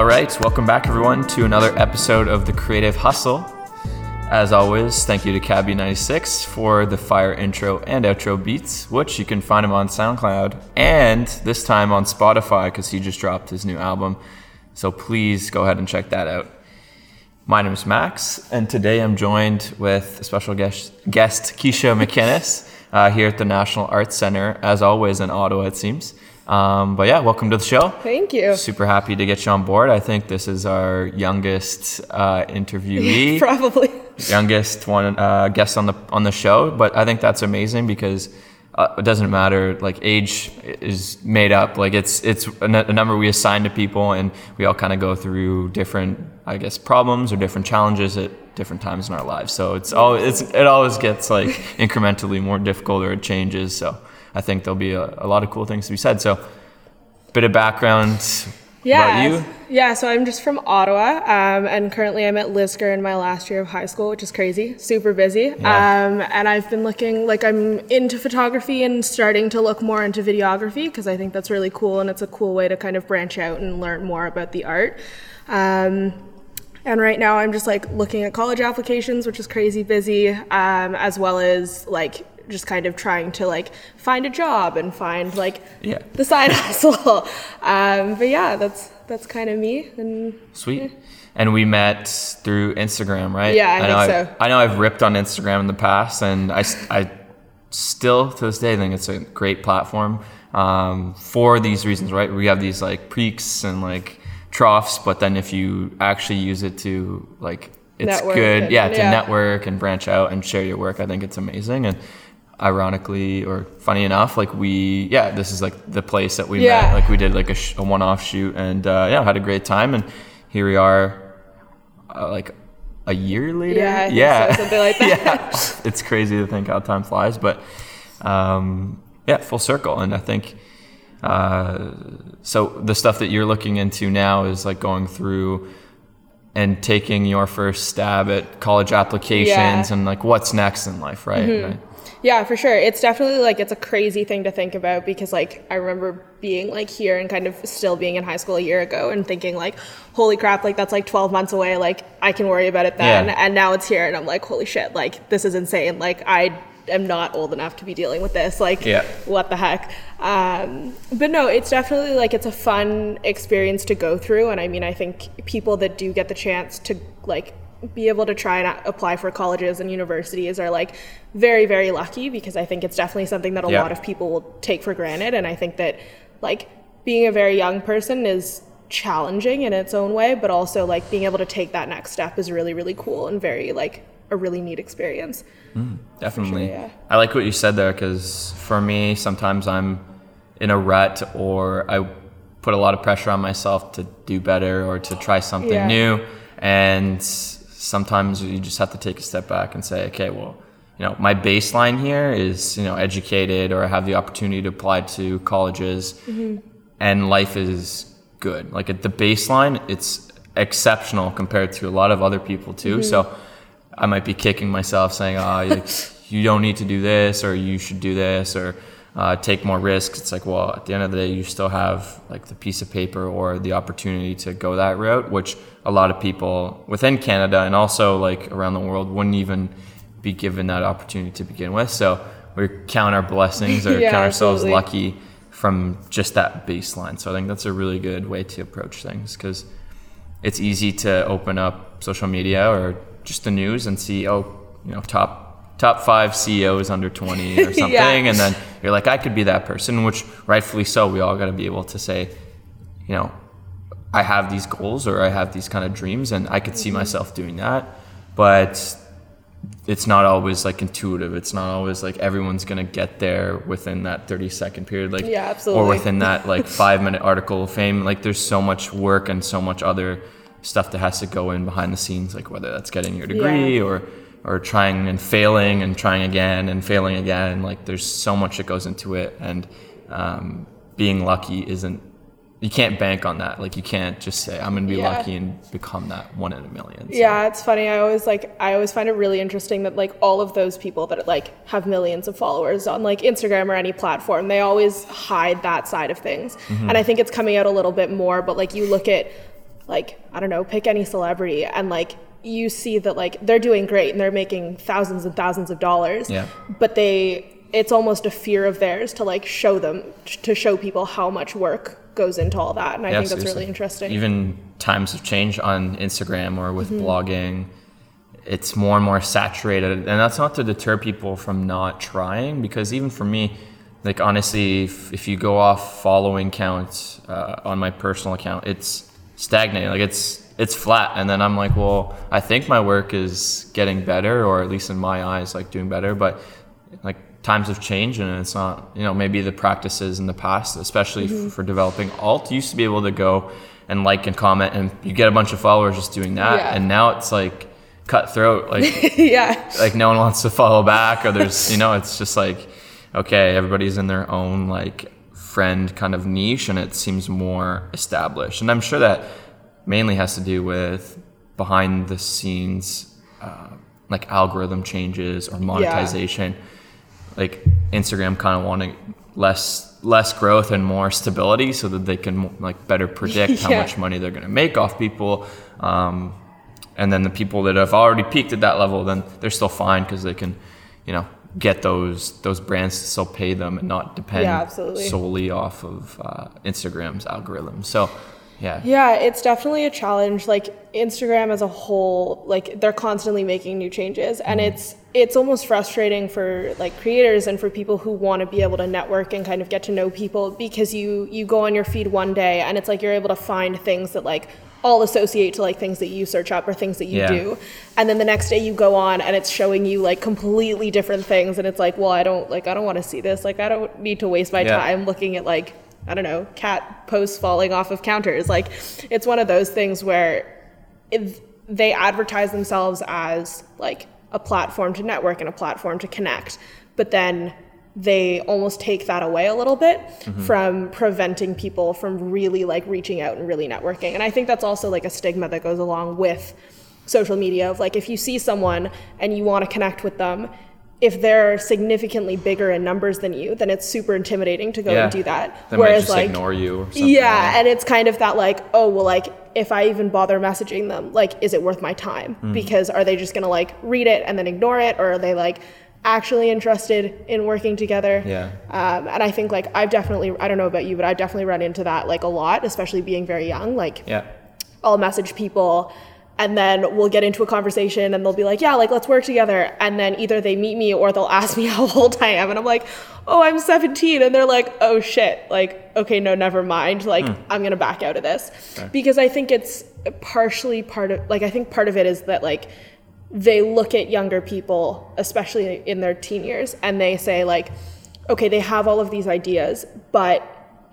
All right, welcome back, everyone, to another episode of The Creative Hustle. As always, thank you to Cabby96 for the fire intro and outro beats, which you can find him on SoundCloud and this time on Spotify because he just dropped his new album. So please go ahead and check that out. My name is Max, and today I'm joined with a special guest, guest Keisha McInnes, uh, here at the National Arts Center, as always in Ottawa, it seems. Um, but yeah, welcome to the show. Thank you. Super happy to get you on board. I think this is our youngest uh, interviewee, Probably. youngest one uh, guest on the on the show. But I think that's amazing because uh, it doesn't matter. Like age is made up. Like it's it's a, n- a number we assign to people, and we all kind of go through different, I guess, problems or different challenges at different times in our lives. So it's all it's it always gets like incrementally more difficult or it changes. So. I think there'll be a, a lot of cool things to be said. So, bit of background Yeah. about you. Yeah, so I'm just from Ottawa, um, and currently I'm at Lisgar in my last year of high school, which is crazy, super busy. Yeah. Um, and I've been looking, like, I'm into photography and starting to look more into videography because I think that's really cool and it's a cool way to kind of branch out and learn more about the art. Um, and right now I'm just like looking at college applications, which is crazy busy, um, as well as like just kind of trying to like find a job and find like Yeah. the side hustle. Um, but yeah, that's that's kind of me. And Sweet. And we met through Instagram, right? Yeah, I know think so. I know I've ripped on Instagram in the past, and I, I still to this day think it's a great platform um, for these reasons, right? We have these like peaks and like troughs, but then if you actually use it to like, it's Network good, and- yeah, to yeah. network and branch out and share your work. I think it's amazing and. Ironically, or funny enough, like we, yeah, this is like the place that we Yeah. met. Like we did like a, sh- a one-off shoot, and uh, yeah, had a great time. And here we are, uh, like a year later. Yeah, yeah, so, something like that. yeah, it's crazy to think how time flies, but um, yeah, full circle. And I think uh, so. The stuff that you're looking into now is like going through and taking your first stab at college applications Yeah. Mm-hmm. and like what's next in life, right? Right. Yeah, for sure. It's definitely like it's a crazy thing to think about because like I remember being like here and kind of still being in high school a year ago and thinking like, holy crap, like that's like 12 months away. Like I can worry about it then. Yeah. And now it's here and I'm like, holy shit, like this is insane. Like I am not old enough to be dealing with this. Like Yeah. what the heck? Um, but no, it's definitely like it's a fun experience to go through. And I mean, I think people that do get the chance to like be able to try and apply for colleges and universities are like very, very lucky because I think it's definitely something that a Yeah. lot of people will take for granted. And I think that like being a very young person is challenging in its own way, but also like being able to take that next step is really, really cool and very like a really neat experience. Mm, definitely. yeah. I like what you said there because for me, sometimes I'm in a rut or I put a lot of pressure on myself to do better or to try something Yeah. new. And sometimes you just have to take a step back and say, okay, well, you know, my baseline here is, you know, educated or I have the opportunity to apply to colleges Mm-hmm. and life is good. Like at the baseline, it's exceptional compared to a lot of other people too. Mm-hmm. So I might be kicking myself saying, oh, you, you don't need to do this or you should do this or uh, take more risks. It's like, well, at the end of the day, you still have like the piece of paper or the opportunity to go that route, which a lot of people within Canada and also like around the world wouldn't even be given that opportunity to begin with. So we count our blessings or Yeah, count ourselves absolutely. lucky from just that baseline. So I think that's a really good way to approach things because it's easy to open up social media or just the news and see, oh, you know, top top five CEOs under 20 or something, Yeah. and then you're like, I could be that person, which rightfully so. We all got to be able to say, you know, I have these goals or I have these kind of dreams, and I could see myself doing that, but it's not always like intuitive. It's not always like everyone's gonna get there within that 30 second period, like Yeah, absolutely. or within that like five minute article of fame. Like there's so much work and so much other stuff that has to go in behind the scenes, like whether that's getting your degree Yeah. or or trying and failing and trying again and failing again. Like there's so much that goes into it, and um, being lucky isn't. You can't bank on that. Like you can't just say I'm gonna be Yeah. lucky and become that one in a million. So- Yeah, it's funny. I always like I always find it really interesting that like all of those people that like have millions of followers on like Instagram or any platform, they always hide that side of things. Mm-hmm. And I think it's coming out a little bit more, but like you look at like I don't know, pick any celebrity and like you see that like they're doing great and they're making thousands and thousands of dollars. Yeah. But they it's almost a fear of theirs to like show them to show people how much work goes into all that and I Yeah, think that's seriously. really interesting. Even times have changed on Instagram or with Mm-hmm. blogging. It's more and more saturated, and that's not to deter people from not trying. Because even for me, like honestly, if, if you go off following counts uh, on my personal account, it's stagnating. Like it's it's flat, and then I'm like, well, I think my work is getting better, or at least in my eyes, like doing better. But like times have changed and it's not you know maybe the practices in the past especially f- for developing alt used to be able to go and like and comment and you get a bunch of followers just doing that Yeah. and now it's like cutthroat like yeah. like no one wants to follow back or there's you know it's just like okay everybody's in their own like friend kind of niche and it seems more established and i'm sure that mainly has to do with behind the scenes uh, like algorithm changes or monetization like instagram kind of wanting less less growth and more stability so that they can like better predict how much money they're going to make off people um, and then the people that have already peaked at that level then they're still fine because they can you know get those those brands to still pay them and not depend Yeah, solely off of uh, instagram's algorithm. So yeah Yeah, it's definitely a challenge. Like Instagram as a whole, like they're constantly making new changes and mm-hmm. it's it's almost frustrating for like creators and for people who want to be able to network and kind of get to know people because you you go on your feed one day and it's like you're able to find things that like all associate to like things that you search up or things that you Yeah. do. And then the next day you go on and it's showing you like completely different things and it's like, well, I don't like I don't want to see this. Like I don't need to waste my Yeah. time looking at like I don't know, cat posts falling off of counters. Like, it's one of those things where if they advertise themselves as like a platform to network and a platform to connect, but then they almost take that away a little bit mm-hmm. from preventing people from really like reaching out and really networking. And I think that's also like a stigma that goes along with social media of like if you see someone and you want to connect with them if they're significantly bigger in numbers than you then it's super intimidating to go yeah and do that they might just ignore you or something yeah, and it's kind of that like, oh well, like if I even bother messaging them, like, is it worth my time? Mm-hmm. Because are they just gonna like read it and then ignore it, or are they like actually interested in working together? Yeah. Um, and I think like I've definitely, I don't know about you, but I've definitely run into that like a lot, especially being very young. Like, yeah I'll message people and then we'll get into a conversation and they'll be like, yeah, like let's work together. And then either they meet me or they'll ask me how old I am. And I'm like, oh, I'm 17. And they're like, oh shit. Like, okay, no, never mind. Like, hmm. I'm going to back out of this. Because I think it's partially part of, like, I think part of it is that, like, they look at younger people, especially in their teen years, and they say, like, okay, they have all of these ideas, but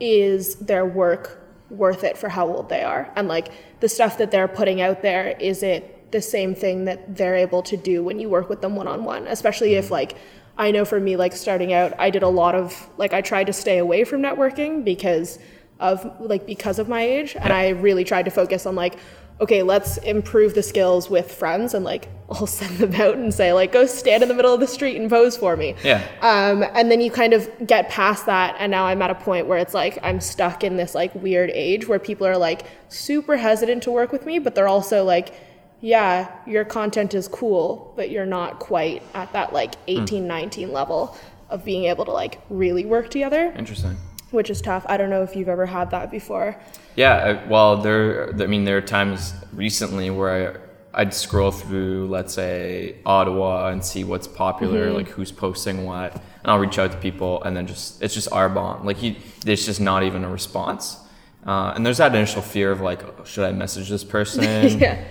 is their work worth it for how old they are? And like the stuff that they're putting out there, is it the same thing that they're able to do when you work with them one on one? Especially if like I know for me, like starting out, I did a lot of like I tried to stay away from networking because of like because of my age, and I really tried to focus on like okay, let's improve the skills with friends and like I'll send them out and say like go stand in the middle of the street and pose for me. Yeah. Um, and then you kind of get past that and now I'm at a point where it's like I'm stuck in this like weird age where people are like super hesitant to work with me, but they're also like yeah, your content is cool, but you're not quite at that like 18, 19 level of being able to like really work together, Interesting. Which is tough. I don't know if you've ever had that before. Yeah, I- well, there. I mean, there are times recently where I, I'd scroll through, let's say, Ottawa and see what's popular, like who's posting what, and I'll reach out to people, and then just it's just our bond. Like, you, there's just not even a response, uh, and there's that initial fear of like, oh, should I message this person? yeah.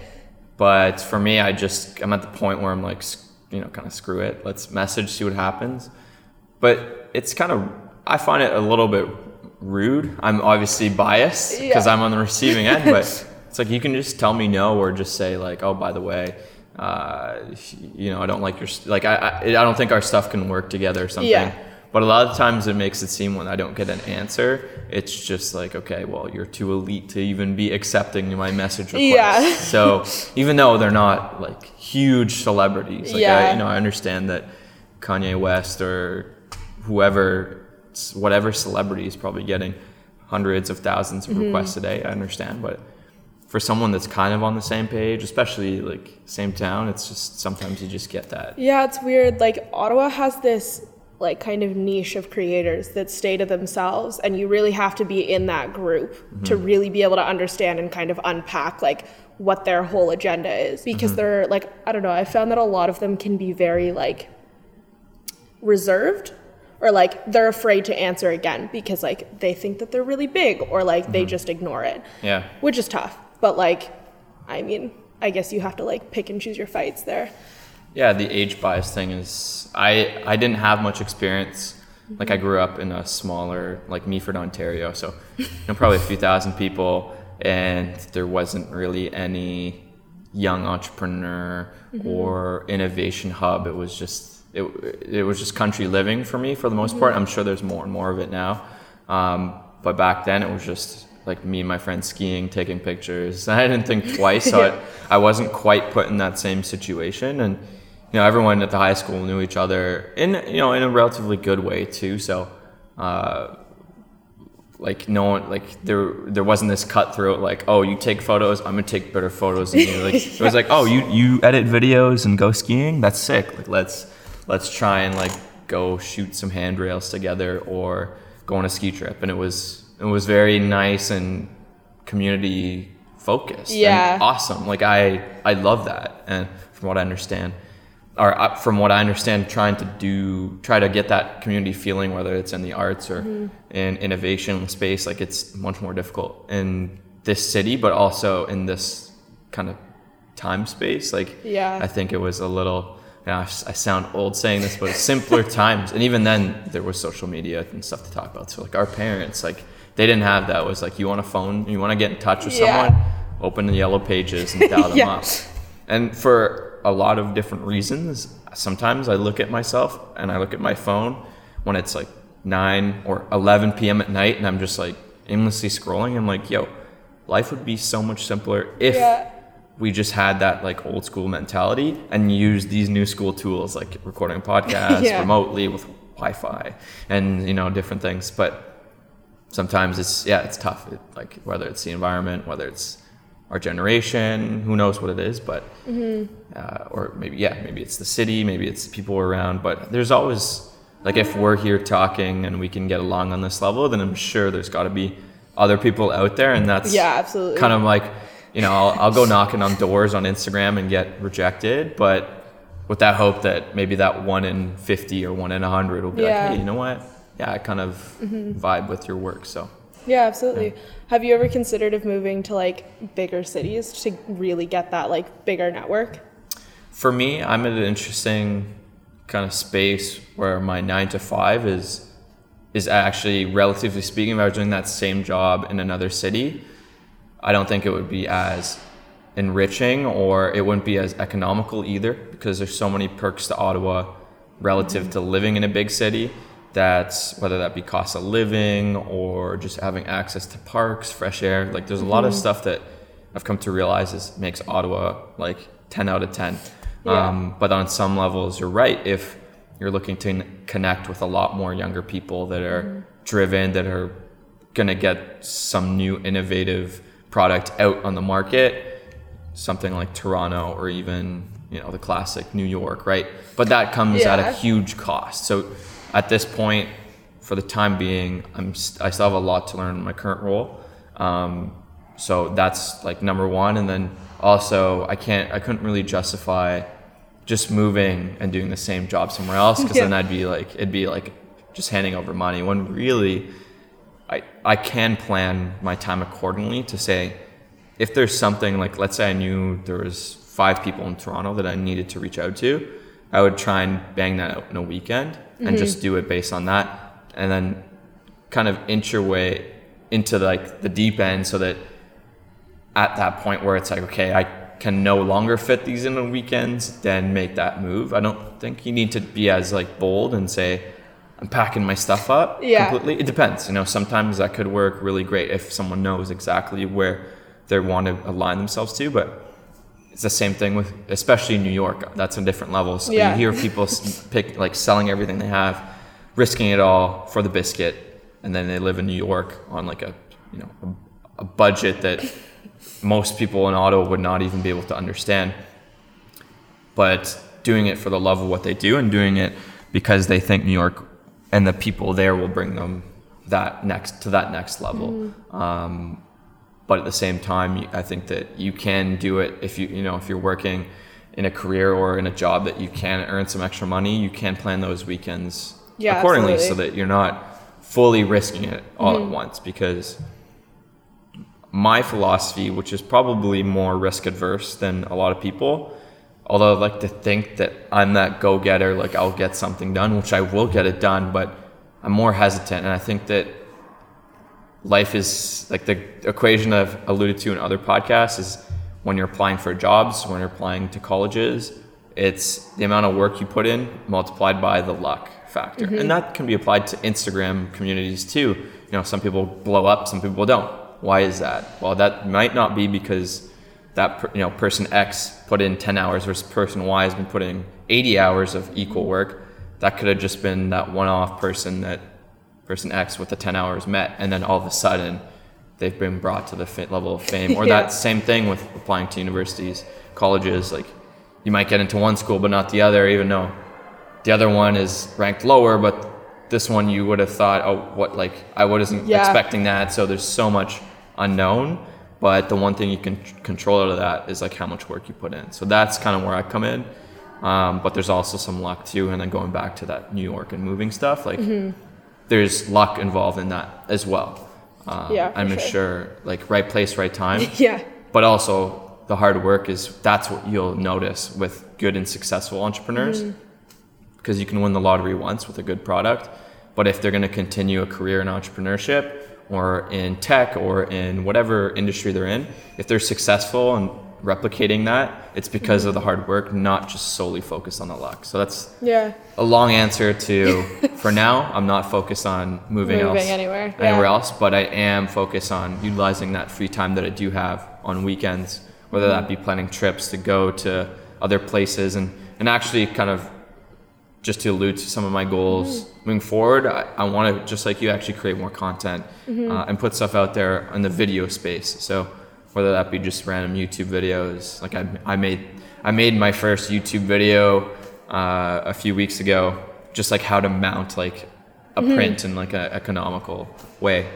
But for me, I just I'm at the point where I'm like, you know, kind of screw it. Let's message, see what happens. But it's kind of I find it a little bit rude. I'm obviously biased because Yeah. I'm on the receiving end, but it's like you can just tell me no or just say like, oh, by the way, uh, you know, I don't like your like I, I I don't think our stuff can work together or something. Yeah. But a lot of times it makes it seem when I don't get an answer, it's just like, okay, well, you're too elite to even be accepting my message request. Yeah. So even though they're not like huge celebrities, like I, Yeah. you know, I understand that Kanye West or whoever, whatever celebrity is probably getting hundreds of thousands of Mm-hmm. requests a day. I understand, but for someone that's kind of on the same page, especially like same town, it's just sometimes you just get that. Yeah, it's weird. Like Ottawa has this like kind of niche of creators that stay to themselves and you really have to be in that group mm-hmm. to really be able to understand and kind of unpack like what their whole agenda is because mm-hmm. they're like I don't know, I found that a lot of them can be very like reserved or like they're afraid to answer again because like they think that they're really big or like mm-hmm. they just ignore it. Yeah. Which is tough. But like I mean, I guess you have to like pick and choose your fights there. Yeah, the age bias thing is I I didn't have much experience. Like I grew up in a smaller like Meaford, Ontario, so you know probably a few thousand people and there wasn't really any young entrepreneur mm-hmm. or innovation hub. It was just it, it was just country living for me for the most part. I'm sure there's more and more of it now. Um, but back then it was just like me and my friends skiing, taking pictures. I didn't think twice, so yeah. I, I wasn't quite put in that same situation. And you know, everyone at the high school knew each other in you know in a relatively good way too. So. Uh, like no one like there there wasn't this cutthroat like oh you take photos I'm gonna take better photos than you like yeah. it was like oh you you edit videos and go skiing that's sick like let's let's try and like go shoot some handrails together or go on a ski trip. And it was it was very nice and community focused yeah. awesome. Like i i love that. And from what i understand or uh, from what i understand trying to do try to get that community feeling whether it's in the arts or mm-hmm. in innovation space like it's much more difficult in this city but also in this kind of time space. Like yeah. I think it was a little I, I sound old saying this, but simpler times. And even then, there was social media and stuff to talk about. So, like, our parents, like, they didn't have that. It was like, you want a phone, you want to get in touch with yeah. someone, open the yellow pages and dial them yeah. up. And for a lot of different reasons, sometimes I look at myself and I look at my phone when it's like 9 or 11 p.m. at night and I'm just like aimlessly scrolling. I'm like, yo, life would be so much simpler if. Yeah we just had that like old school mentality and used these new school tools like recording podcasts yeah. remotely with Wi-Fi and you know different things. But sometimes it's yeah, it's tough. It, like whether it's the environment, whether it's our generation, who knows what it is, but mm-hmm. uh, or maybe yeah, maybe it's the city, maybe it's the people around. But there's always like if we're here talking and we can get along on this level, then I'm sure there's got to be other people out there, and that's yeah, absolutely kind of like you know, I'll, I'll go knocking on doors on Instagram and get rejected, but with that hope that maybe that one in 50 or one in 100 will be yeah. like, hey, you know what? Yeah, I kind of mm-hmm. vibe with your work. So, yeah, absolutely. Yeah. Have you ever considered of moving to like bigger cities to really get that like bigger network? For me, I'm in an interesting kind of space where my nine to five is is actually relatively speaking, if I was doing that same job in another city, I don't think it would be as enriching or it wouldn't be as economical either because there's so many perks to Ottawa relative to living in a big city that's whether that be cost of living or just having access to parks, fresh air. Like there's a lot of mm-hmm. stuff that I've come to realize is makes Ottawa like 10 out of 10. Yeah. Um, but on some levels, you're right. If you're looking to connect with a lot more younger people that are mm-hmm. driven, that are going to get some new innovative product out on the market, something like Toronto or even you know the classic New York, right? But that comes yeah. at a huge cost. So at this point, for the time being, I'm I still have a lot to learn in my current role. Um, so that's like number one, and then also I can't I couldn't really justify just moving and doing the same job somewhere else because yeah. then I'd be like it'd be like just handing over money when really I, I can plan my time accordingly to say if there's something like let's say I knew there was five people in Toronto that I needed to reach out to, I would try and bang that out in a weekend mm-hmm. and just do it based on that and then kind of inch your way into like the deep end so that at that point where it's like okay I can no longer fit these in on weekends then make that move. I don't think you need to be as like bold and say I'm packing my stuff up yeah. completely. It depends. You know, sometimes that could work really great if someone knows exactly where they want to align themselves to, but it's the same thing with especially in New York. That's a different level. So yeah. you hear people pick like selling everything they have, risking it all for the biscuit, and then they live in New York on like a you know a, a budget that most people in Ottawa would not even be able to understand. But doing it for the love of what they do and doing it because they think New York and the people there will bring them that next to that next level. Mm-hmm. Um, but at the same time, I think that you can do it if you you know if you're working in a career or in a job that you can earn some extra money, you can plan those weekends Yeah, accordingly absolutely. so that you're not fully risking it all Mm-hmm. at once because my philosophy, which is probably more risk adverse than a lot of people, although I like to think that I'm that go getter, like I'll get something done, which I will get it done, but I'm more hesitant. And I think that life is like the equation I've alluded to in other podcasts is when you're applying for jobs, when you're applying to colleges, it's the amount of work you put in multiplied by the luck factor. Mm-hmm. And that can be applied to Instagram communities too. You know, some people blow up, some people don't. Why is that? Well, that might not be because that per- you know person X put in 10 hours versus person Y has been putting 80 hours of equal mm-hmm. work. That could have just been that one-off person that person X with the 10 hours met, and then all of a sudden they've been brought to the level of fame. Or Yeah. that same thing with applying to universities, colleges. Like you might get into one school but not the other, even though the other one is ranked lower, but this one you would have thought, oh, what, like I wasn't Yeah. expecting that. So there's so much unknown. But the one thing you can control out of that is like how much work you put in. So that's kind of where I come in. Um, but there's also some luck too. And then going back to that New York and moving stuff, like there's luck involved in that as well. Um, Yeah, I'm sure. sure like right place, right time. Yeah. but also the hard work is that's what you'll notice with good and successful entrepreneurs because you can win the lottery once with a good product but if they're going to continue a career in entrepreneurship or in tech or in whatever industry they're in if they're successful and replicating that it's because of the hard work not just solely focused on the luck. So that's Yeah. a long answer to for now i'm not focused on moving, Moving else anywhere, anywhere else but i am focused on utilizing that free time that i do have on weekends whether that be planning trips to go to other places and and actually kind of just to allude to some of my goals moving forward i, I want to just like you actually create more content uh, and put stuff out there in the video space. So whether that be just random youtube videos like i, I made i made my first youtube video uh, a few weeks ago just like how to mount like a print in like an economical way.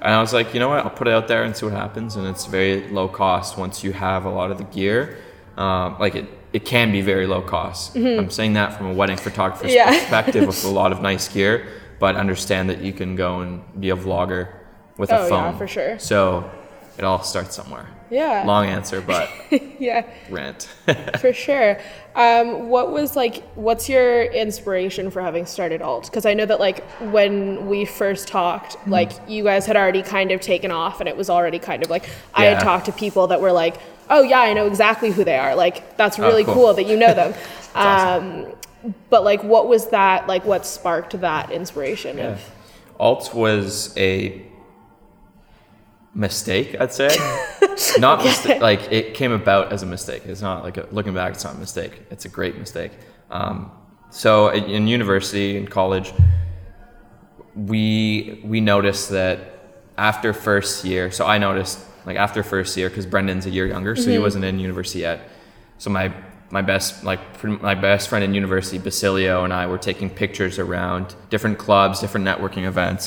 And i was like you know what? I'll put it out there and see what happens. And it's very low cost once you have a lot of the gear. Um, like it, it can be very low cost i'm saying that from a wedding photographer's Yeah. perspective with a lot of nice gear but understand that you can go and be a vlogger with Oh, a phone. yeah, for sure. so it all starts somewhere Yeah. long answer but Yeah. Rent. For sure. Um, what was like, what's your inspiration for having started alt? Because I know that like when we first talked, Mm-hmm. like you guys had already kind of taken off and it was already kind of like, I had talked to people that were like, oh yeah, I know exactly who they are. Like, that's really Oh, cool. cool. that you know them. awesome. um, but like, what was that, like what sparked that inspiration of? alt was a mistake i'd say not mista- like it came about as a mistake it's not like a, looking back it's not a mistake it's a great mistake um, so in in university and college we we noticed that after first year so i noticed like after first year because brendan's a year younger so he wasn't in university yet. So my my best like my best friend in university basilio and i were taking pictures around different clubs different networking events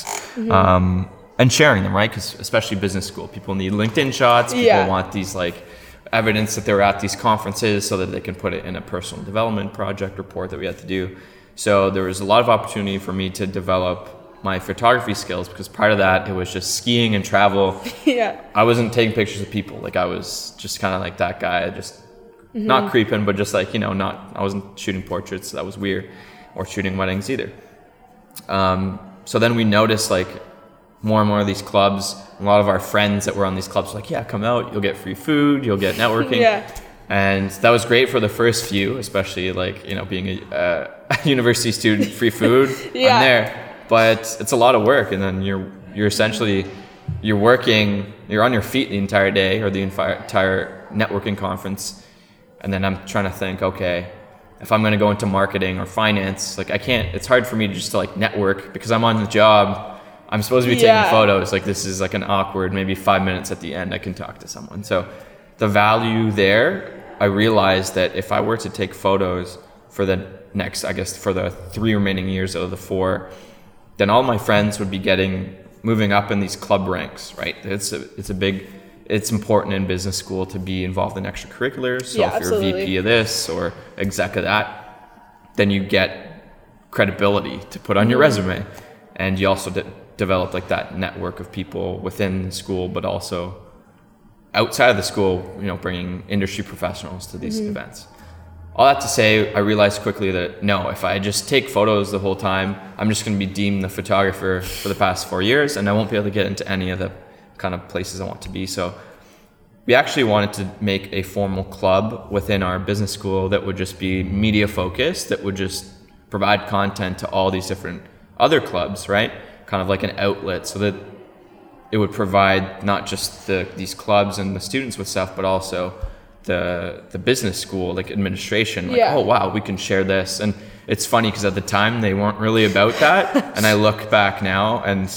um, and sharing them right? Because especially business school people need linkedin shots. People Yeah. want these like evidence that they're at these conferences so that they can put it in a personal development project report that we had to do. So there was a lot of opportunity for me to develop my photography skills because prior to that it was just skiing and travel yeah. I wasn't taking pictures of people. Like I was just kind of like that guy, just Mm-hmm. not creeping, but just like you know, not. I wasn't shooting portraits. So that was weird, or shooting weddings either. Um, so then we noticed like more and more of these clubs. A lot of our friends that were on these clubs were like, yeah, come out. You'll get free food. You'll get networking. Yeah. And that was great for the first few, especially like you know being a, uh, a university student, free food. Yeah. I'm there, but it's a lot of work, and then you're you're essentially you're working, you're on your feet the entire day or the entire networking conference, and then I'm trying to think, okay, if I'm going to go into marketing or finance, like I can't. It's hard for me to just to like network because I'm on the job. I'm supposed to be taking Yeah. photos. Like this is like an awkward, maybe five minutes at the end, I can talk to someone. So the value there, I realized that if I were to take photos for the next, I guess, for the three remaining years out of the four, then all my friends would be getting moving up in these club ranks, right? It's a, it's a big, it's important in business school to be involved in extracurriculars. So Yeah, if you're absolutely. VP of this or exec of that, then you get credibility to put on your Mm-hmm. resume, and you also de- develop like that network of people within the school, but also outside of the school. You know, bringing industry professionals to Mm-hmm. these events. All that to say, I realized quickly that no, if I just take photos the whole time, I'm just going to be deemed the photographer for the past four years, and I won't be able to get into any of the kind of places I want to be. So we actually wanted to make a formal club within our business school that would just be media focused, that would just provide content to all these different other clubs, right? Kind of like an outlet so that it would provide not just the these clubs and the students with stuff, but also the the business school, like administration. Like, Yeah. oh wow, we can share this. And it's funny because at the time they weren't really about that, and I look back now and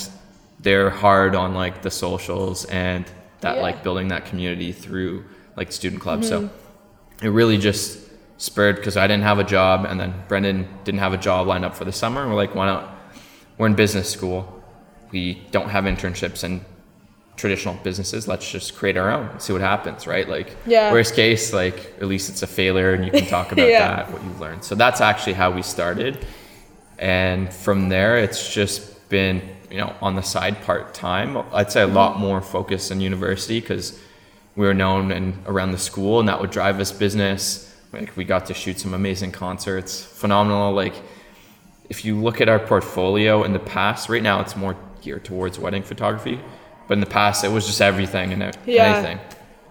they're hard on like the socials and that Yeah. like building that community through like student clubs. So mm-hmm. it really just spurred because I didn't have a job, and then Brendan didn't have a job lined up for the summer. And we're like, why not? We're in business school. We don't have internships in traditional businesses. Let's just create our own. See what happens, right? Like, Yeah. worst case, like at least it's a failure, and you can talk about Yeah. that, what you've learned. So that's actually how we started, and from there, it's just been you know on the side part time. I'd say a lot mm-hmm. more focus in university because we were known and around the school, and that would drive us business. Like we got to shoot some amazing concerts, phenomenal. Like if you look at our portfolio in the past, right now it's more geared towards wedding photography, but in the past it was just everything and Yeah. anything.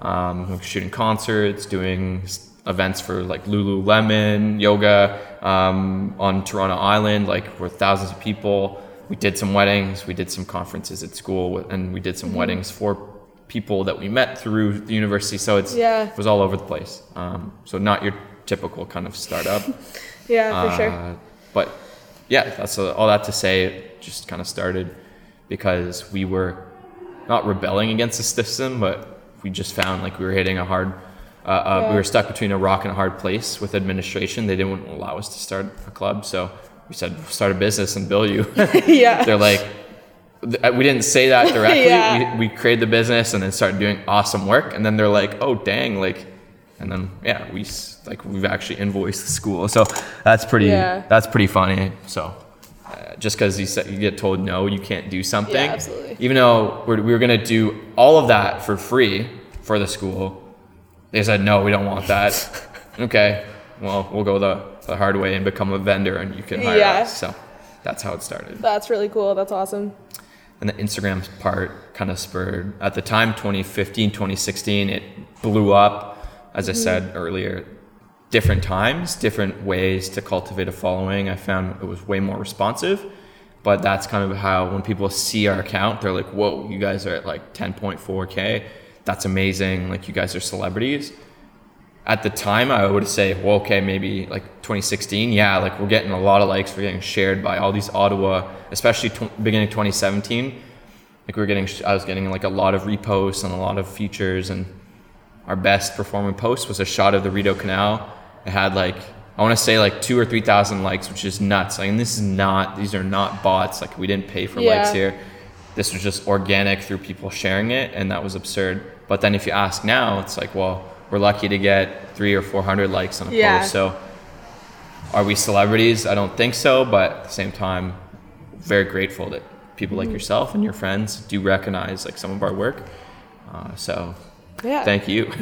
Um, shooting concerts, doing events for like Lululemon, yoga um, on Toronto Island, like with thousands of people. We did some weddings, we did some conferences at school, and we did some Mm-hmm. weddings for people that we met through the university. So it's Yeah. it was all over the place. Um, so not your typical kind of startup. Yeah, for sure. Uh, but yeah, that's uh all that to say. It just kind of started because we were not rebelling against the system, but we just found like we were hitting a hard. Uh, uh, Yeah. We were stuck between a rock and a hard place with administration. They didn't allow us to start a club, so we said start a business and bill you. yeah. They're like, we didn't say that directly. Yeah. we, we created the business and then started doing awesome work, and then they're like, oh dang, like, and then yeah, we like we've actually invoiced the school, so that's pretty Yeah. that's pretty funny. So. Just because you, you get told no, you can't do something. Yeah, absolutely. Even though we're, we were gonna do all of that for free for the school, they said no, we don't want that. okay, well we'll go the, the hard way and become a vendor, and you can hire Yeah. us. So that's how it started. That's really cool. That's awesome. And the Instagram part kind of spurred at the time 2015, 2016, it blew up. As I mm-hmm. said earlier, different times, different ways to cultivate a following. I found it was way more responsive. But that's kind of how when people see our account, they're like, whoa, you guys are at like 10.4K. That's amazing. Like, you guys are celebrities at the time I would say, well, okay, maybe like 2016, yeah, like we're getting a lot of likes, we're getting shared by all these Ottawa, especially tw- beginning of 2017. Like we were getting, I was getting like a lot of reposts and a lot of features, and our best performing post was a shot of the Rideau Canal. It had like I want to say like two or three thousand likes, which is nuts. Like, and this is not; these are not bots. Like we didn't pay for likes here. This was just organic through people sharing it, and that was absurd. But then if you ask now, it's like, well, we're lucky to get three or four hundred likes on a Yeah. post. So, are we celebrities? I don't think so. But at the same time, very grateful that people Mm-hmm. like yourself and your friends do recognize like some of our work. Uh, so, Yeah. thank you.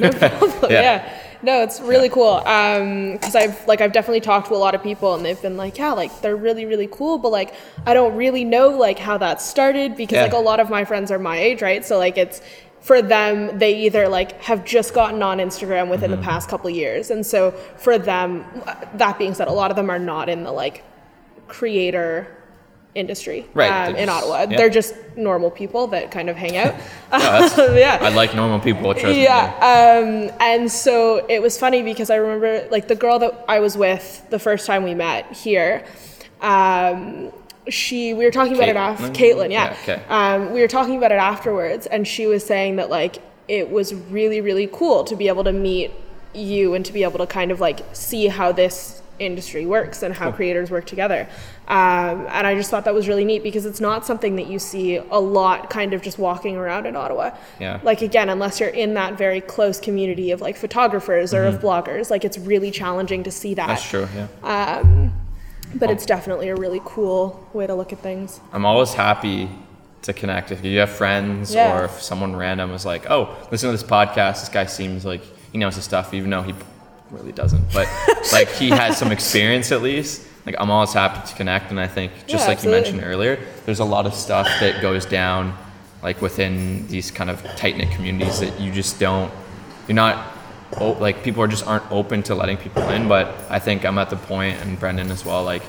yeah. No, it's really cool. Um, cause I've like I've definitely talked to a lot of people and they've been like, yeah, like they're really really cool, but like I don't really know like how that started because Yeah. like a lot of my friends are my age, right? So like it's for them they either like have just gotten on Instagram within Mm-hmm. the past couple of years, and so for them, that being said, a lot of them are not in the like creator industry Right, um, in Ottawa. yeah. They're just normal people that kind of hang out. yeah. I like normal people. Trust me. Yeah. Um, and so it was funny because I remember like the girl that I was with the first time we met here. Um, she we were talking about it after Caitlin? Caitlin, yeah. Yeah, okay. Um, we were talking about it afterwards, and she was saying that like it was really really cool to be able to meet you and to be able to kind of like see how this industry works and how creators work together. Um, and I just thought that was really neat because it's not something that you see a lot kind of just walking around in Ottawa. Yeah. Like again, unless you're in that very close community of like photographers or of bloggers, like it's really challenging to see that. Mm-hmm. That's true. Yeah. But it's definitely a really cool way to look at things. I'm always happy to connect. If you have friends Yeah. or if someone random is like, oh, listen to this podcast. This guy seems like he knows his stuff, even though he really doesn't. But like he has some experience at least. Like I'm always happy to connect. And I think just Yeah, like you mentioned earlier, there's a lot of stuff that goes down like within these kind of tight knit communities that you just don't, you're not, oh, like people are just aren't open to letting people in. But I think I'm at the point, and Brendan as well, like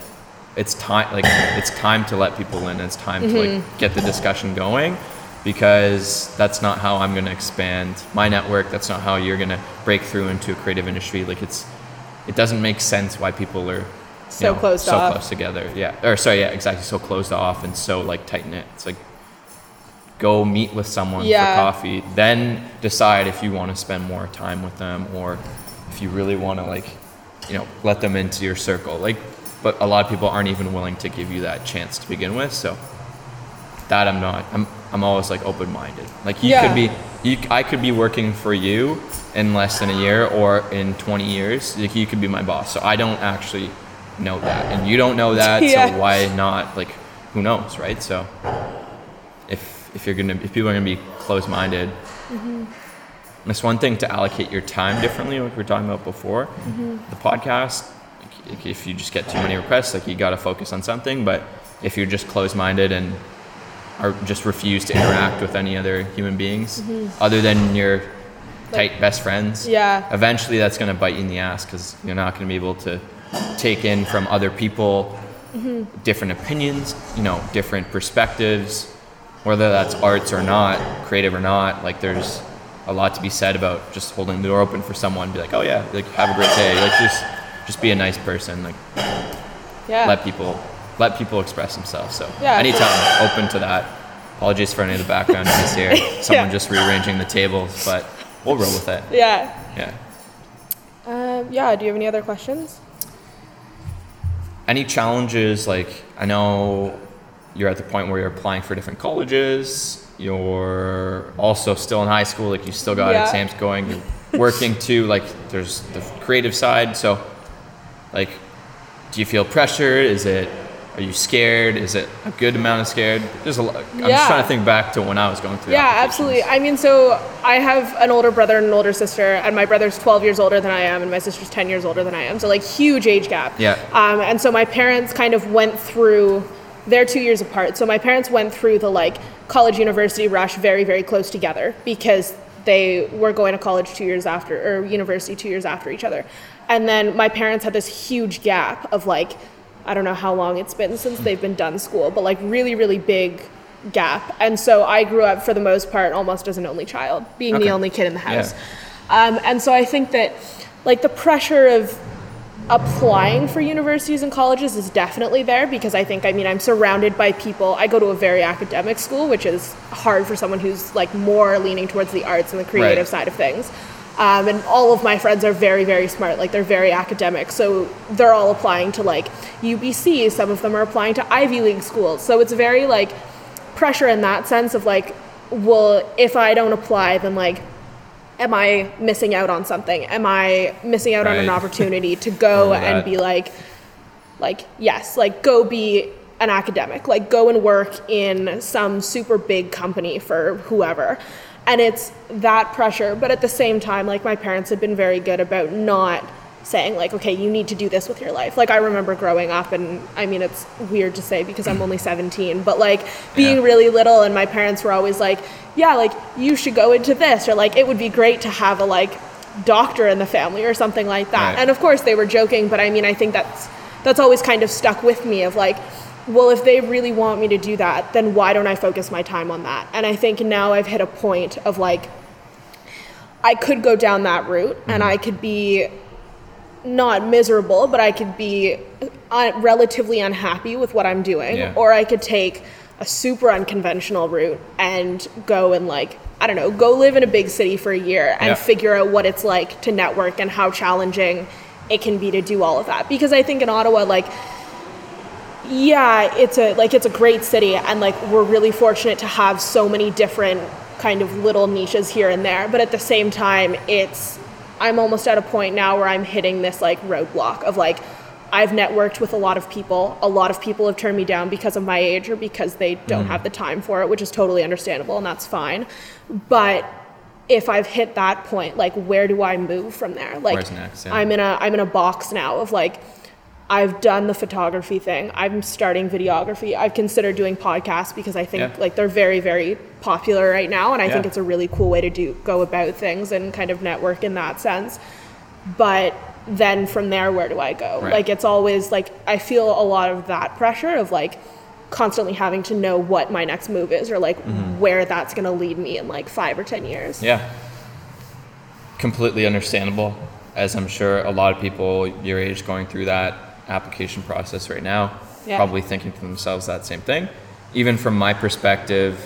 it's time like it's time to let people in it's time to Mm-hmm. like get the discussion going because that's not how i'm going to expand my network. That's not how you're going to break through into a creative industry. Like it's it doesn't make sense why people are you So closed off so off. close together. Yeah. Or sorry yeah exactly. So closed off and so like tight knit. It's like go meet with someone Yeah. for coffee then decide if you want to spend more time with them or if you really want to like you know let them into your circle. Like but a lot of people aren't even willing to give you that chance to begin with. So that i'm not i'm, I'm always like open-minded. Like you Yeah. could be you, i could be working for you in less than a year or in 20 years. Like you could be my boss. So i don't actually know that. And you don't know that Yeah. so why not? Like who knows right? So if if you're gonna if people are gonna be closed-minded it's mm-hmm. one thing to allocate your time differently, like we were talking about before. Mm-hmm. The podcast, if you just get too many requests, like you got to focus on something. But if you're just closed-minded and are just refuse to interact with any other human beings mm-hmm. other than your tight best friends, Yeah. eventually that's going to bite you in the ass because you're not going to be able to take in from other people mm-hmm. different opinions, you know, different perspectives, whether that's arts or not, creative or not. Like there's a lot to be said about just holding the door open for someone, be like, oh yeah, like have a great day, like just just be a nice person, like Yeah. let people let people express themselves. So Yeah. anytime open to that. Apologies for any of the background noise here. Someone Yeah. just rearranging the tables, but we'll roll with it. yeah. Yeah. Um, yeah. Do you have any other questions? any challenges like i know you're at the point where you're applying for different colleges you're also still in high school like you still got Yeah. exams going you're working too like there's the creative side so like do you feel pressure is it are you scared is it a good amount of scared there's a lot i'm just trying to think back to when i was going through Yeah, absolutely. I mean, so I have an older brother and an older sister, and my brother's 12 years older than I am, and my sister's 10 years older than I am. So, like, huge age gap. Yeah. Um, and so my parents kind of went through, they're two years apart. So my parents went through the like college university rush very, very close together because they were going to college two years after, or university two years after each other. And then my parents had this huge gap of like, I don't know how long it's been since they've been done school, but like really, really big gap. And so I grew up for the most part almost as an only child, being Okay. the only kid in the house. Yeah. Um, and so I think that like the pressure of applying for universities and colleges is definitely there because I think I mean I'm surrounded by people. I go to a very academic school, which is hard for someone who's like more leaning towards the arts and the creative Right. side of things. Um, and all of my friends are very, very smart. Like they're very academic, so they're all applying to like UBC. Some of them are applying to Ivy League schools. So it's very like pressure in that sense of like, well, if I don't apply, then like am I missing out on something? Am I missing out on an opportunity to go and be like, like yes, like go be an academic, like go and work in some super big company for whoever. And it's that pressure, but at the same time, like my parents have been very good about not saying like, okay, you need to do this with your life. Like I remember growing up, and I mean it's weird to say because I'm only 17, but like being Yeah. really little, and my parents were always like, yeah, like you should go into this, or like it would be great to have a like doctor in the family or something like that. Right. And of course they were joking, but I mean I think that's that's always kind of stuck with me of like, well, if they really want me to do that, then why don't I focus my time on that? And I think now I've hit a point of like I could go down that route and I could be not miserable, but I could be uh, relatively unhappy with what I'm doing, Yeah. or I could take a super unconventional route and go and like I don't know, go live in a big city for a year and Yeah. figure out what it's like to network and how challenging it can be to do all of that. Because I think in Ottawa, like yeah, it's a like it's a great city and like we're really fortunate to have so many different kind of little niches here and there, but at the same time it's I'm almost at a point now where I'm hitting this like roadblock of like I've networked with a lot of people. A lot of people have turned me down because of my age or because they don't mm. have the time for it, which is totally understandable and that's fine. But if I've hit that point, like where do I move from there? Like next, yeah. I'm in a I'm in a box now of like I've done the photography thing. I'm starting videography. I've considered doing podcasts because I think Yeah. like they're very very popular right now and I think it's a really cool way to do go about things and kind of network in that sense. But then from there where do I go? Right. Like it's always like I feel a lot of that pressure of like constantly having to know what my next move is or like mm-hmm. where that's going to lead me in like 5 or 10 years. Yeah. Completely understandable, as I'm sure a lot of people your age going through that application process right now, Yeah. probably thinking to themselves that same thing. Even from my perspective,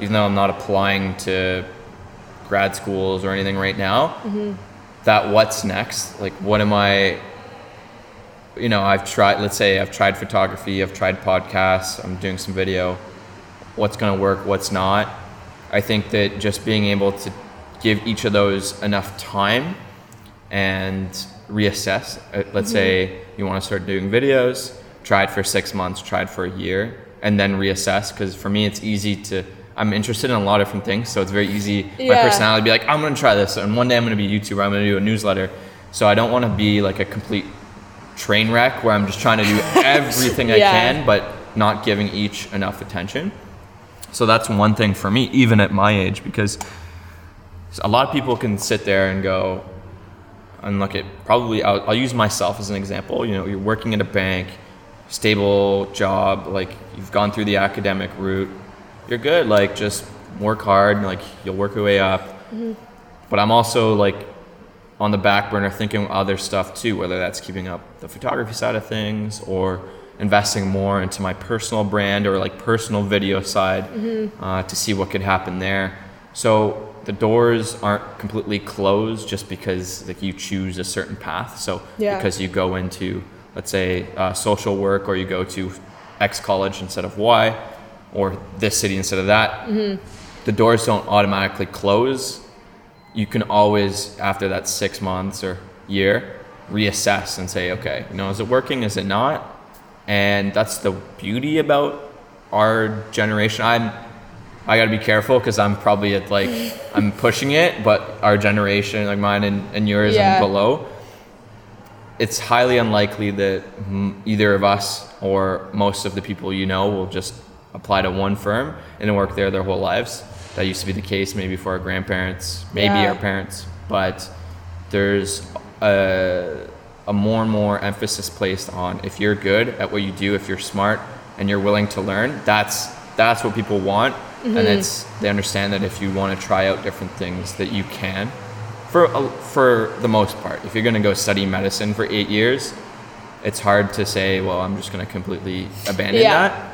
even though I'm not applying to grad schools or anything right now, Mm-hmm. that what's next? Like, what am I? You know, I've tried. Let's say I've tried photography, I've tried podcasts, I'm doing some video. What's going to work? What's not? I think that just being able to give each of those enough time and reassess. Uh, Let's say you want to start doing videos, try it for six months, try it for a year, and then reassess. Because for me, it's easy to. I'm interested in a lot of different things, so it's very easy. My personality to be like, I'm gonna try this, and one day I'm gonna be a YouTuber. I'm gonna do a newsletter. So I don't want to be like a complete train wreck where I'm just trying to do everything I can, but not giving each enough attention. So that's one thing for me, even at my age, because a lot of people can sit there and go and look at probably I'll, I'll use myself as an example. You know, you're working at a bank, stable job, like you've gone through the academic route, you're good. Like just work hard, like you'll work your way up. But I'm also like on the back burner thinking other stuff too, whether that's keeping up the photography side of things or investing more into my personal brand or like personal video side uh, to see what could happen there. So the doors aren't completely closed just because like you choose a certain path. So Yeah. because you go into let's say uh, social work or you go to X college instead of Y or this city instead of that, the doors don't automatically close. You can always after that six months or year reassess and say okay you know is it working? Is it not? And that's the beauty about our generation. I'm i gotta be careful because i'm probably at like i'm pushing it but our generation like mine and, and yours Yeah. and below it's highly unlikely that either of us or most of the people you know will just apply to one firm and work there their whole lives. That used to be the case maybe for our grandparents, maybe Yeah. our parents, but there's a, a more and more emphasis placed on if you're good at what you do, if you're smart and you're willing to learn, that's that's what people want, and it's they understand that if you want to try out different things that you can for for the most part. If you're going to go study medicine for eight years, it's hard to say, well, I'm just going to completely abandon Yeah. that.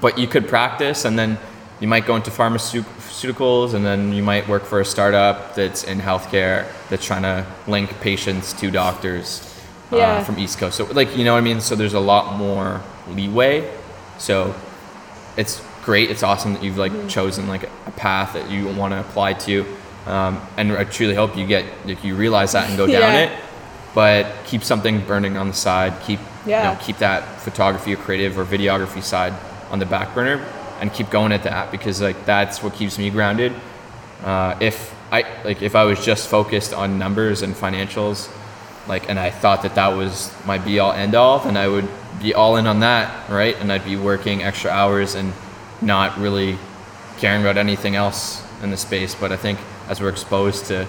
But you could practice, and then you might go into pharmaceuticals, and then you might work for a startup that's in healthcare that's trying to link patients to doctors uh, Yeah. from East Coast. So, like, you know what I mean? So there's a lot more leeway. So it's great. It's awesome that you've like Mm-hmm. chosen like a path that you want to apply to, um, and I truly hope you get like you realize that and go down Yeah. it. But keep something burning on the side. Keep Yeah. you know keep that photography or creative or videography side on the back burner, and keep going at that because like that's what keeps me grounded. Uh, if I like if I was just focused on numbers and financials, like and I thought that that was my be all end all, then I would be all in on that, right? And I'd be working extra hours and not really caring about anything else in the space. But I think as we're exposed to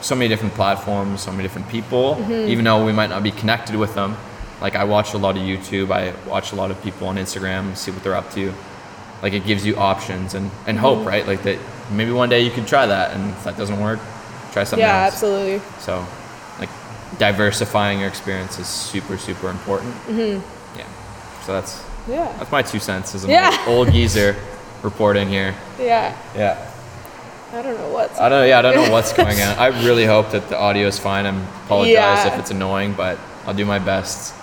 so many different platforms, so many different people, even though we might not be connected with them. Like I watch a lot of YouTube, I watch a lot of people on Instagram, see what they're up to. Like it gives you options and, and hope, right? Like that maybe one day you could try that and if that doesn't work, try something Yeah, else. Yeah, absolutely. So like diversifying your experience is super super important. Mm-hmm. Yeah. So that's Yeah. that's my two cents as an Yeah. old, old geezer reporting here. Yeah. Yeah. I don't know what's. I don't. Yeah, I don't know what's going on. I really hope that the audio is fine. I apologize Yeah. if it's annoying, but I'll do my best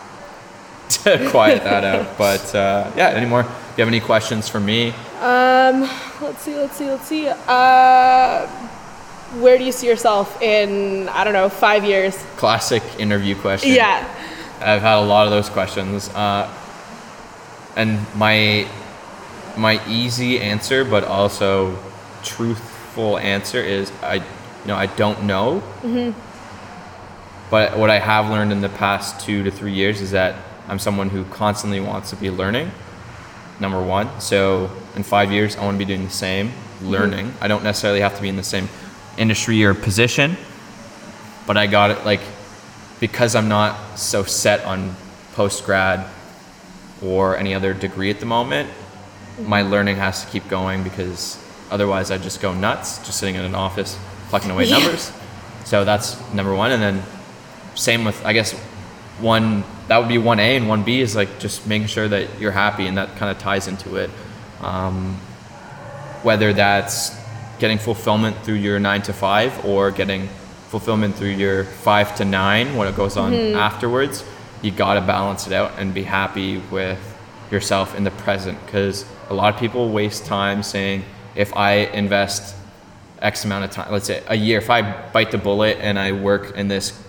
to quiet that out. But uh, yeah, any more? Do you have any questions for me? Um, let's see, let's see, let's see. Uh, where do you see yourself in, I don't know, five years? Classic interview question. Yeah. I've had a lot of those questions, uh, and my my easy answer, but also truthful answer is I, you know, I don't know. Mm-hmm. But what I have learned in the past two to three years is that I'm someone who constantly wants to be learning. Number one, so in five years I want to be doing the same, mm-hmm. learning. I don't necessarily have to be in the same industry or position, but I got it like because I'm not so set on post grad or any other degree at the moment, my learning has to keep going because otherwise I just go nuts just sitting in an office plucking away Yeah. numbers. So that's number one. And then same with, I guess, one, that would be 1A and 1B is like just making sure that you're happy and that kind of ties into it. Um, whether that's getting fulfillment through your nine to five or getting fulfillment through your five to nine when it goes on afterwards you got to balance it out and be happy with yourself in the present because a lot of people waste time saying if i invest x amount of time let's say a year if i bite the bullet and i work in this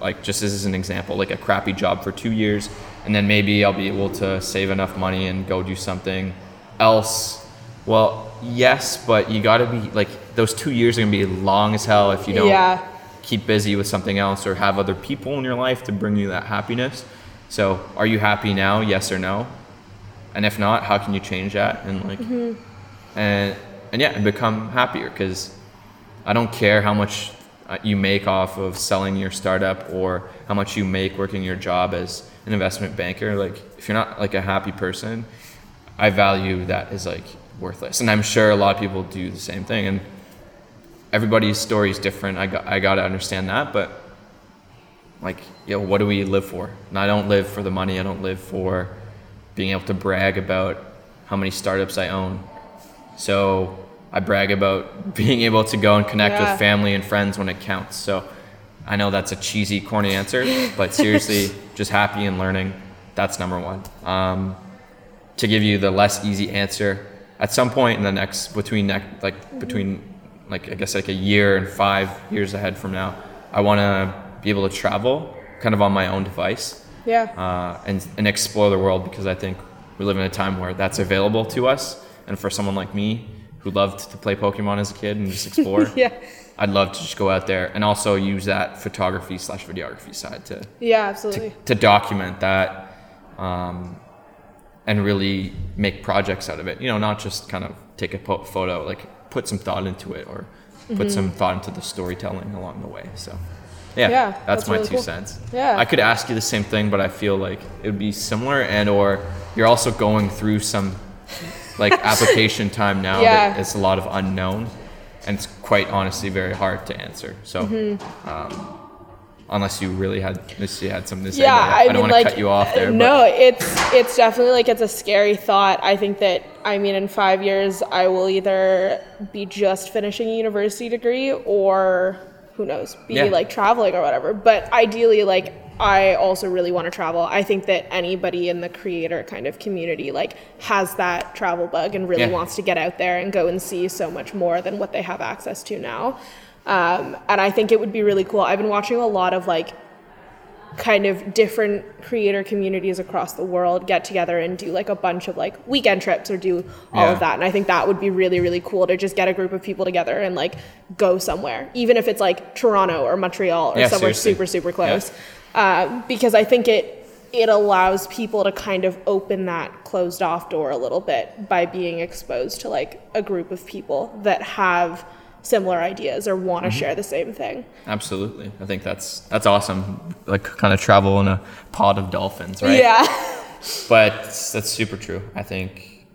like just as an example, like a crappy job for two years, and then maybe I'll be able to save enough money and go do something else. Well, yes, but you got to be like those two years are gonna be long as hell if you don't Yeah. Keep busy with something else or have other people in your life to bring you that happiness. So, are you happy now? Yes or no? And if not, how can you change that and like and and yeah, and become happier because I don't care how much uh, you make off of selling your startup or how much you make working your job as an investment banker. Like, if you're not like a happy person, I value that as like worthless. And I'm sure a lot of people do the same thing. And everybody's story is different. I got, I got to understand that. But like, you know, what do we live for? And I don't live for the money. I don't live for being able to brag about how many startups I own. So I brag about being able to go and connect Yeah. with family and friends when it counts. So I know that's a cheesy, corny answer, but seriously, just happy and learning. That's number one. Um, to give you the less easy answer, at some point in the next between next like between like I guess like a year and five years ahead from now, I want to be able to travel kind of on my own device Yeah. uh, and, and explore the world because I think we live in a time where that's available to us. And for someone like me who loved to play Pokemon as a kid and just explore, Yeah. I'd love to just go out there and also use that photography slash videography side to, Yeah, to, absolutely. to document that um, and really make projects out of it. You know, not just kind of take a po- photo, like put some thought into it or put some thought into the storytelling along the way. So, yeah, Mm-hmm. Yeah, that's, that's my really two cool. cents. Yeah. I could ask you the same thing, but I feel like it would be similar, and or you're also going through some like application time now Yeah. that it's a lot of unknown, and it's quite honestly very hard to answer. So, Mm-hmm. um, unless you really had, unless you had something to say, yeah, but I, I, don't mean, want to like, cut you off there. No, it's it's definitely like it's a scary thought. I think that I mean, in five years, I will either be just finishing a university degree or who knows, be Yeah. like traveling or whatever. But ideally, like I also really want to travel. I think that anybody in the creator kind of community like has that travel bug and really Yeah. wants to get out there and go and see so much more than what they have access to now. Um, and I think it would be really cool. I've been watching a lot of like kind of different creator communities across the world get together and do like a bunch of like weekend trips or do all Yeah. of that and i think that would be really really cool to just get a group of people together and like go somewhere even if it's like toronto or montreal or Yeah, somewhere seriously. super super close um, because i think it it allows people to kind of open that closed off door a little bit by being exposed to like a group of people that have similar ideas or want to Mm-hmm. share the same thing Absolutely, I think that's that's awesome. Like kind of travel in a pod of dolphins, right? yeah But that's super true. I think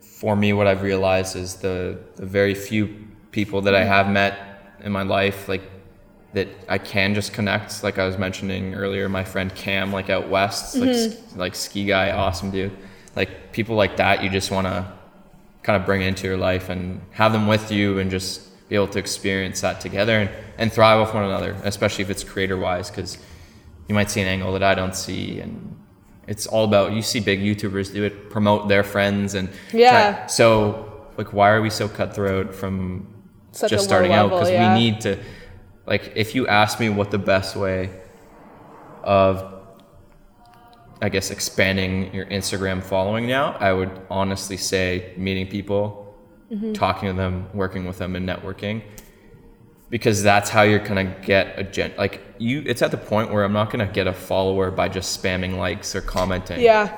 for me, what I've realized is the the very few people that I have met in my life, like that I can just connect. Like I was mentioning earlier, my friend Cam, like out west, like like ski guy, awesome dude. Like people like that, you just want to kind of bring into your life and have them with you and just be able to experience that together and, and thrive with one another, especially if it's creator wise, because you might see an angle that I don't see. And it's all about, you see big YouTubers do it, promote their friends. And Yeah. try- so, like, why are we so cutthroat from Such just starting out? Because yeah. we need to, like, if you ask me what the best way of I guess expanding your Instagram following now, I would honestly say meeting people, Mm-hmm. talking to them, working with them, and networking, because that's how you're gonna get a gen. Like you, it's at the point where I'm not gonna get a follower by just spamming likes or commenting. Yeah.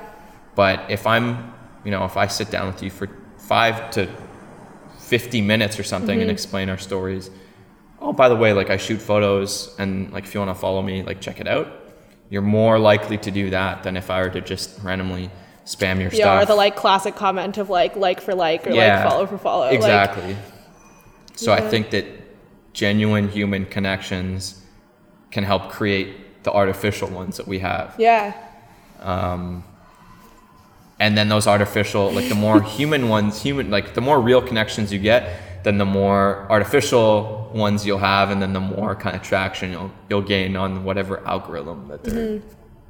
But if I'm, you know, if I sit down with you for five to 50 minutes or something and explain our stories, oh, by the way, like I shoot photos and like if you want to follow me, like check it out. You're more likely to do that than if I were to just randomly spam your Yeah, stuff. or the like classic comment of like like for like or Yeah, like follow for follow. Like, Exactly. so I think that genuine human connections can help create the artificial ones that we have. yeah. Um, and then those artificial like the more human ones human like the more real connections you get then the more artificial ones you'll have and then the more kind of traction you'll you'll gain on whatever algorithm that they're mm-hmm.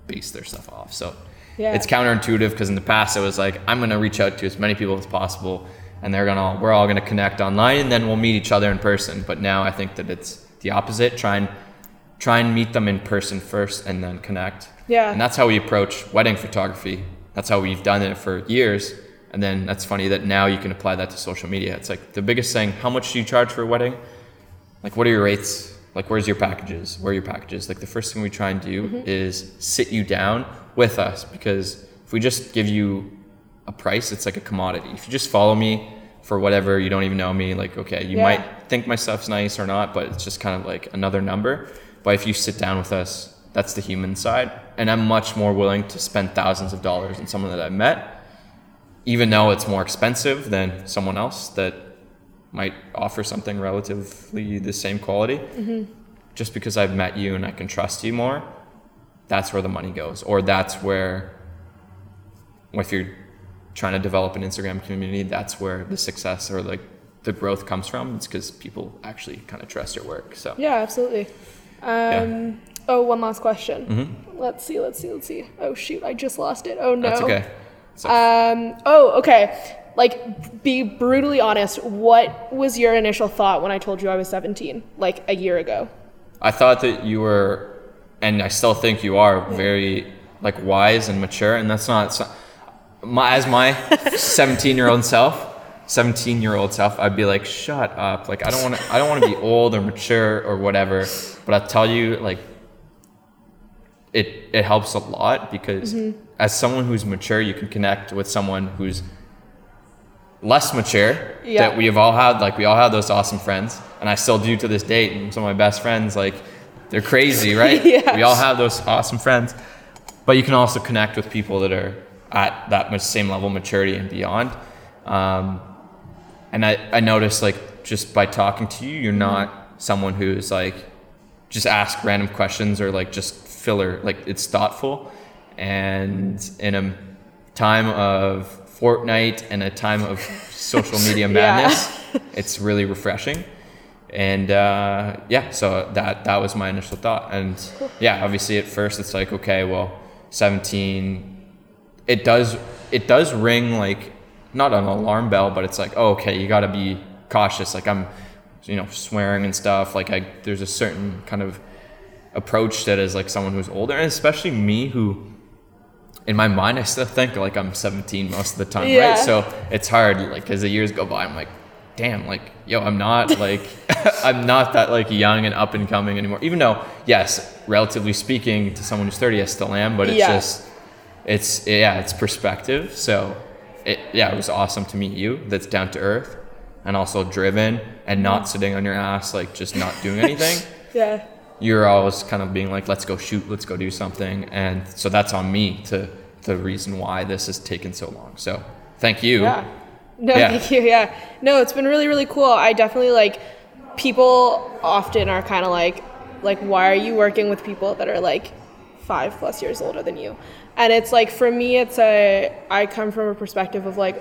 base their stuff off so Yeah. it's counterintuitive because in the past it was like i'm going to reach out to as many people as possible and they're to we're all going to connect online and then we'll meet each other in person but now i think that it's the opposite try and try and meet them in person first and then connect Yeah. and that's how we approach wedding photography. That's how we've done it for years. And then that's funny that now you can apply that to social media. It's like the biggest thing, how much do you charge for a wedding? Like what are your rates? Like where's your packages? Where are your packages? Like the first thing we try and do mm-hmm. is sit you down with us because if we just give you a price, it's like a commodity. If you just follow me for whatever, you don't even know me, like okay, you Yeah. might think my stuff's nice or not, but it's just kind of like another number. But if you sit down with us, that's the human side. And I'm much more willing to spend thousands of dollars on someone that I've met, even though it's more expensive than someone else that might offer something relatively the same quality. Just because I've met you and I can trust you more, that's where the money goes. Or that's where, if you're trying to develop an Instagram community, that's where the success or like the growth comes from. It's because people actually kind of trust your work. So Yeah, absolutely. Um, Yeah. Oh, one last question. Let's see, let's see, let's see. Oh, shoot, I just lost it. Oh, no. that's okay. So, Um, oh, okay. Like, be brutally honest. What was your initial thought when I told you I was 17, like a year ago? I thought that you were, and I still think you are, very like wise and mature, and that's not. not- my, as my 17 year old self, 17 year old self, I'd be like, shut up. Like I don't want to. I don't want to be old or mature or whatever. But I tell you, like, it it helps a lot because as someone who's mature, you can connect with someone who's less mature Yeah. that we have all had like we all have those awesome friends. And i still do to this date and some of my best friends like they're crazy right? Yeah. we all have those awesome friends. But you can also connect with people that are at that same level of maturity and beyond. Um, and I, I noticed like just by talking to you you're not someone who's like just ask random questions or like just filler like it's thoughtful and in a time of Fortnite and a time of social media Yeah. madness it's really refreshing. And uh, yeah so that that was my initial thought. And yeah obviously at first it's like okay well 17 it does it does ring like not an alarm bell but it's like oh okay you got to be cautious. Like i'm you know swearing and stuff. Like i there's a certain kind of approach that is like someone who's older and especially me who in my mind i still think like i'm 17 most of the time Yeah. right so it's hard like as the years go by i'm like damn like yo i'm not like i'm not that like young and up and coming anymore even though yes relatively speaking to someone who's 30 i still am but it's Yeah. just it's yeah it's perspective so it, yeah it was awesome to meet you that's down to earth and also driven and not sitting on your ass like just not doing anything Yeah. You're always kind of being like let's go shoot let's go do something and so that's on me to the reason why this has taken so long so thank you Yeah. No, Yeah. thank you. Yeah. No, it's been really, really cool. I definitely like people often are kind of like Like, why are you working with people that are like five plus years older than you? And it's like, for me, it's a, I come from a perspective of like,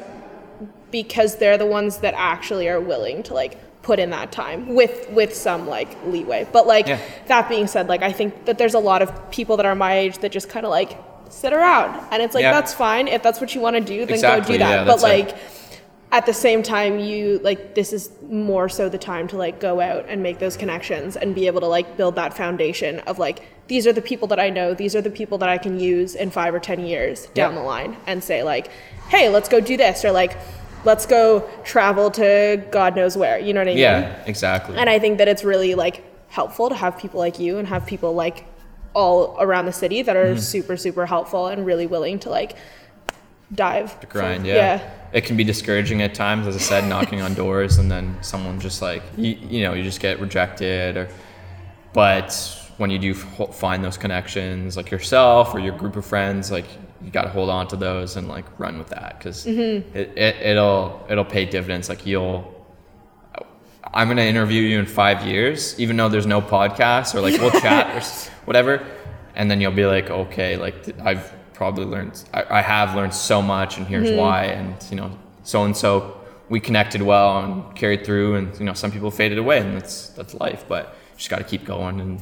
because they're the ones that actually are willing to like put in that time with with some like leeway. But like Yeah. that being said like i think that there's a lot of people that are my age that just kind of like sit around. And it's like Yeah. that's fine. If that's what you want to do then Exactly, go do that. Yeah, but that's it. like at the same time you like this is more so the time to like go out and make those connections and be able to like build that foundation of like these are the people that i know. These are the people that i can use in five or ten years down the line and say like hey let's go do this. Or like let's go travel to god knows where you know what i mean Yeah, exactly. and I think that it's really like helpful to have people like you and have people like all around the city that Mm-hmm. are super super helpful and really willing to like dive To grind for- yeah. it can be discouraging at times as i said knocking on doors and then someone just like you, you know you just get rejected or but when you do f- find those connections like yourself or your group of friends like you got to hold on to those and like run with that because Mm-hmm. it, it, it'll it'll pay dividends. Like you'll i'm going to interview you in five years even though there's no podcast or like we'll chat or whatever. And then you'll be like okay like i've probably learned i, I have learned so much and here's why. And you know so and so we connected well and carried through and you know some people faded away and that's that's life but you just got to keep going and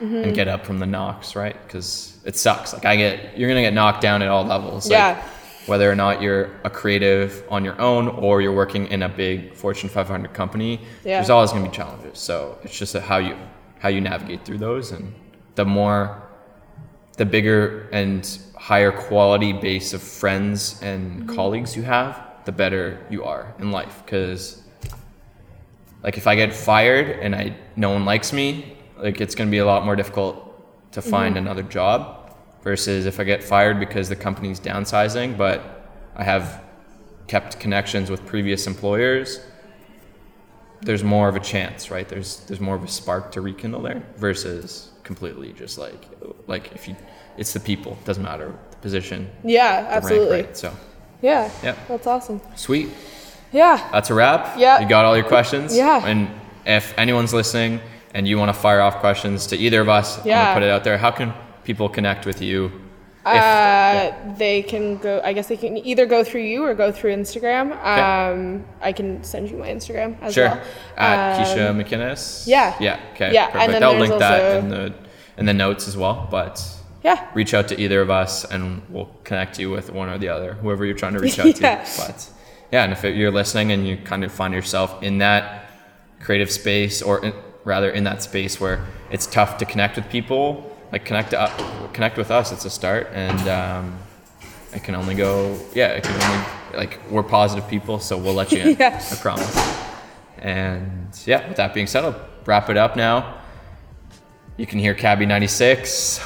and get up from the knocks right because it sucks like i get you're gonna get knocked down at all levels like, Yeah. whether or not you're a creative on your own or you're working in a big Fortune 500 company, Yeah. there's always to be challenges. So it's just how you how you navigate through those, and the more, the bigger and higher quality base of friends and mm-hmm. colleagues you have, the better you are in life. Because like if I get fired and I no one likes me, like it's going to be a lot more difficult to mm-hmm. find another job versus if I get fired because the company's downsizing, but I have kept connections with previous employers. There's more of a chance, right? There's there's more of a spark to rekindle there versus completely just like like if you it's the people doesn't matter the position yeah absolutely rank, right? So yeah Yeah. that's awesome sweet. yeah That's a wrap. Yeah. You got all your questions? Yeah. And if anyone's listening and you want to fire off questions to either of us, Yeah. put it out there. How can people connect with you? If, uh, they can go i guess they can either go through you or go through instagram um, i can send you my instagram as sure. well At Um, Keisha McInnes. yeah. Yeah. Okay. Yeah, and Perfect. then I'll link that in the in the notes as well. But yeah reach out to either of us and we'll connect you with one or the other, whoever you're trying to reach out Yeah. to. But yeah, and if it, you're listening and you kind of find yourself in that creative space or in, rather in that space where it's tough to connect with people, like connect to, u- connect with us. It's a start and um, it can only go, yeah, it can only, like we're positive people, so we'll let you in, Yeah. I promise. And yeah, with that being said, I'll wrap it up now. You can hear Cabby 96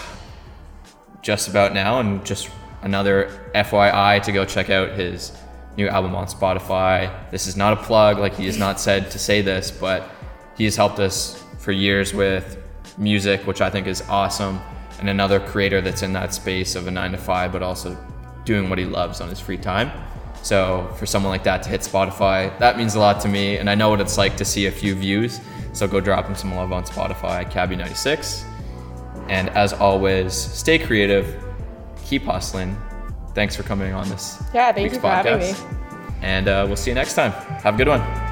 just about now, and just another FYI to go check out his new album on Spotify. This is not a plug, like he has not said to say this, but he has helped us for years with music, which I think is awesome, and another creator that's in that space of a nine to five, but also doing what he loves on his free time. So for someone like that to hit Spotify, that means a lot to me, and I know what it's like to see a few views. So go drop him some love on Spotify, Cabby96. And as always, stay creative, keep hustling. Thanks for coming on this. Yeah, thank you for having me. And uh, we'll see you next time. Have a good one.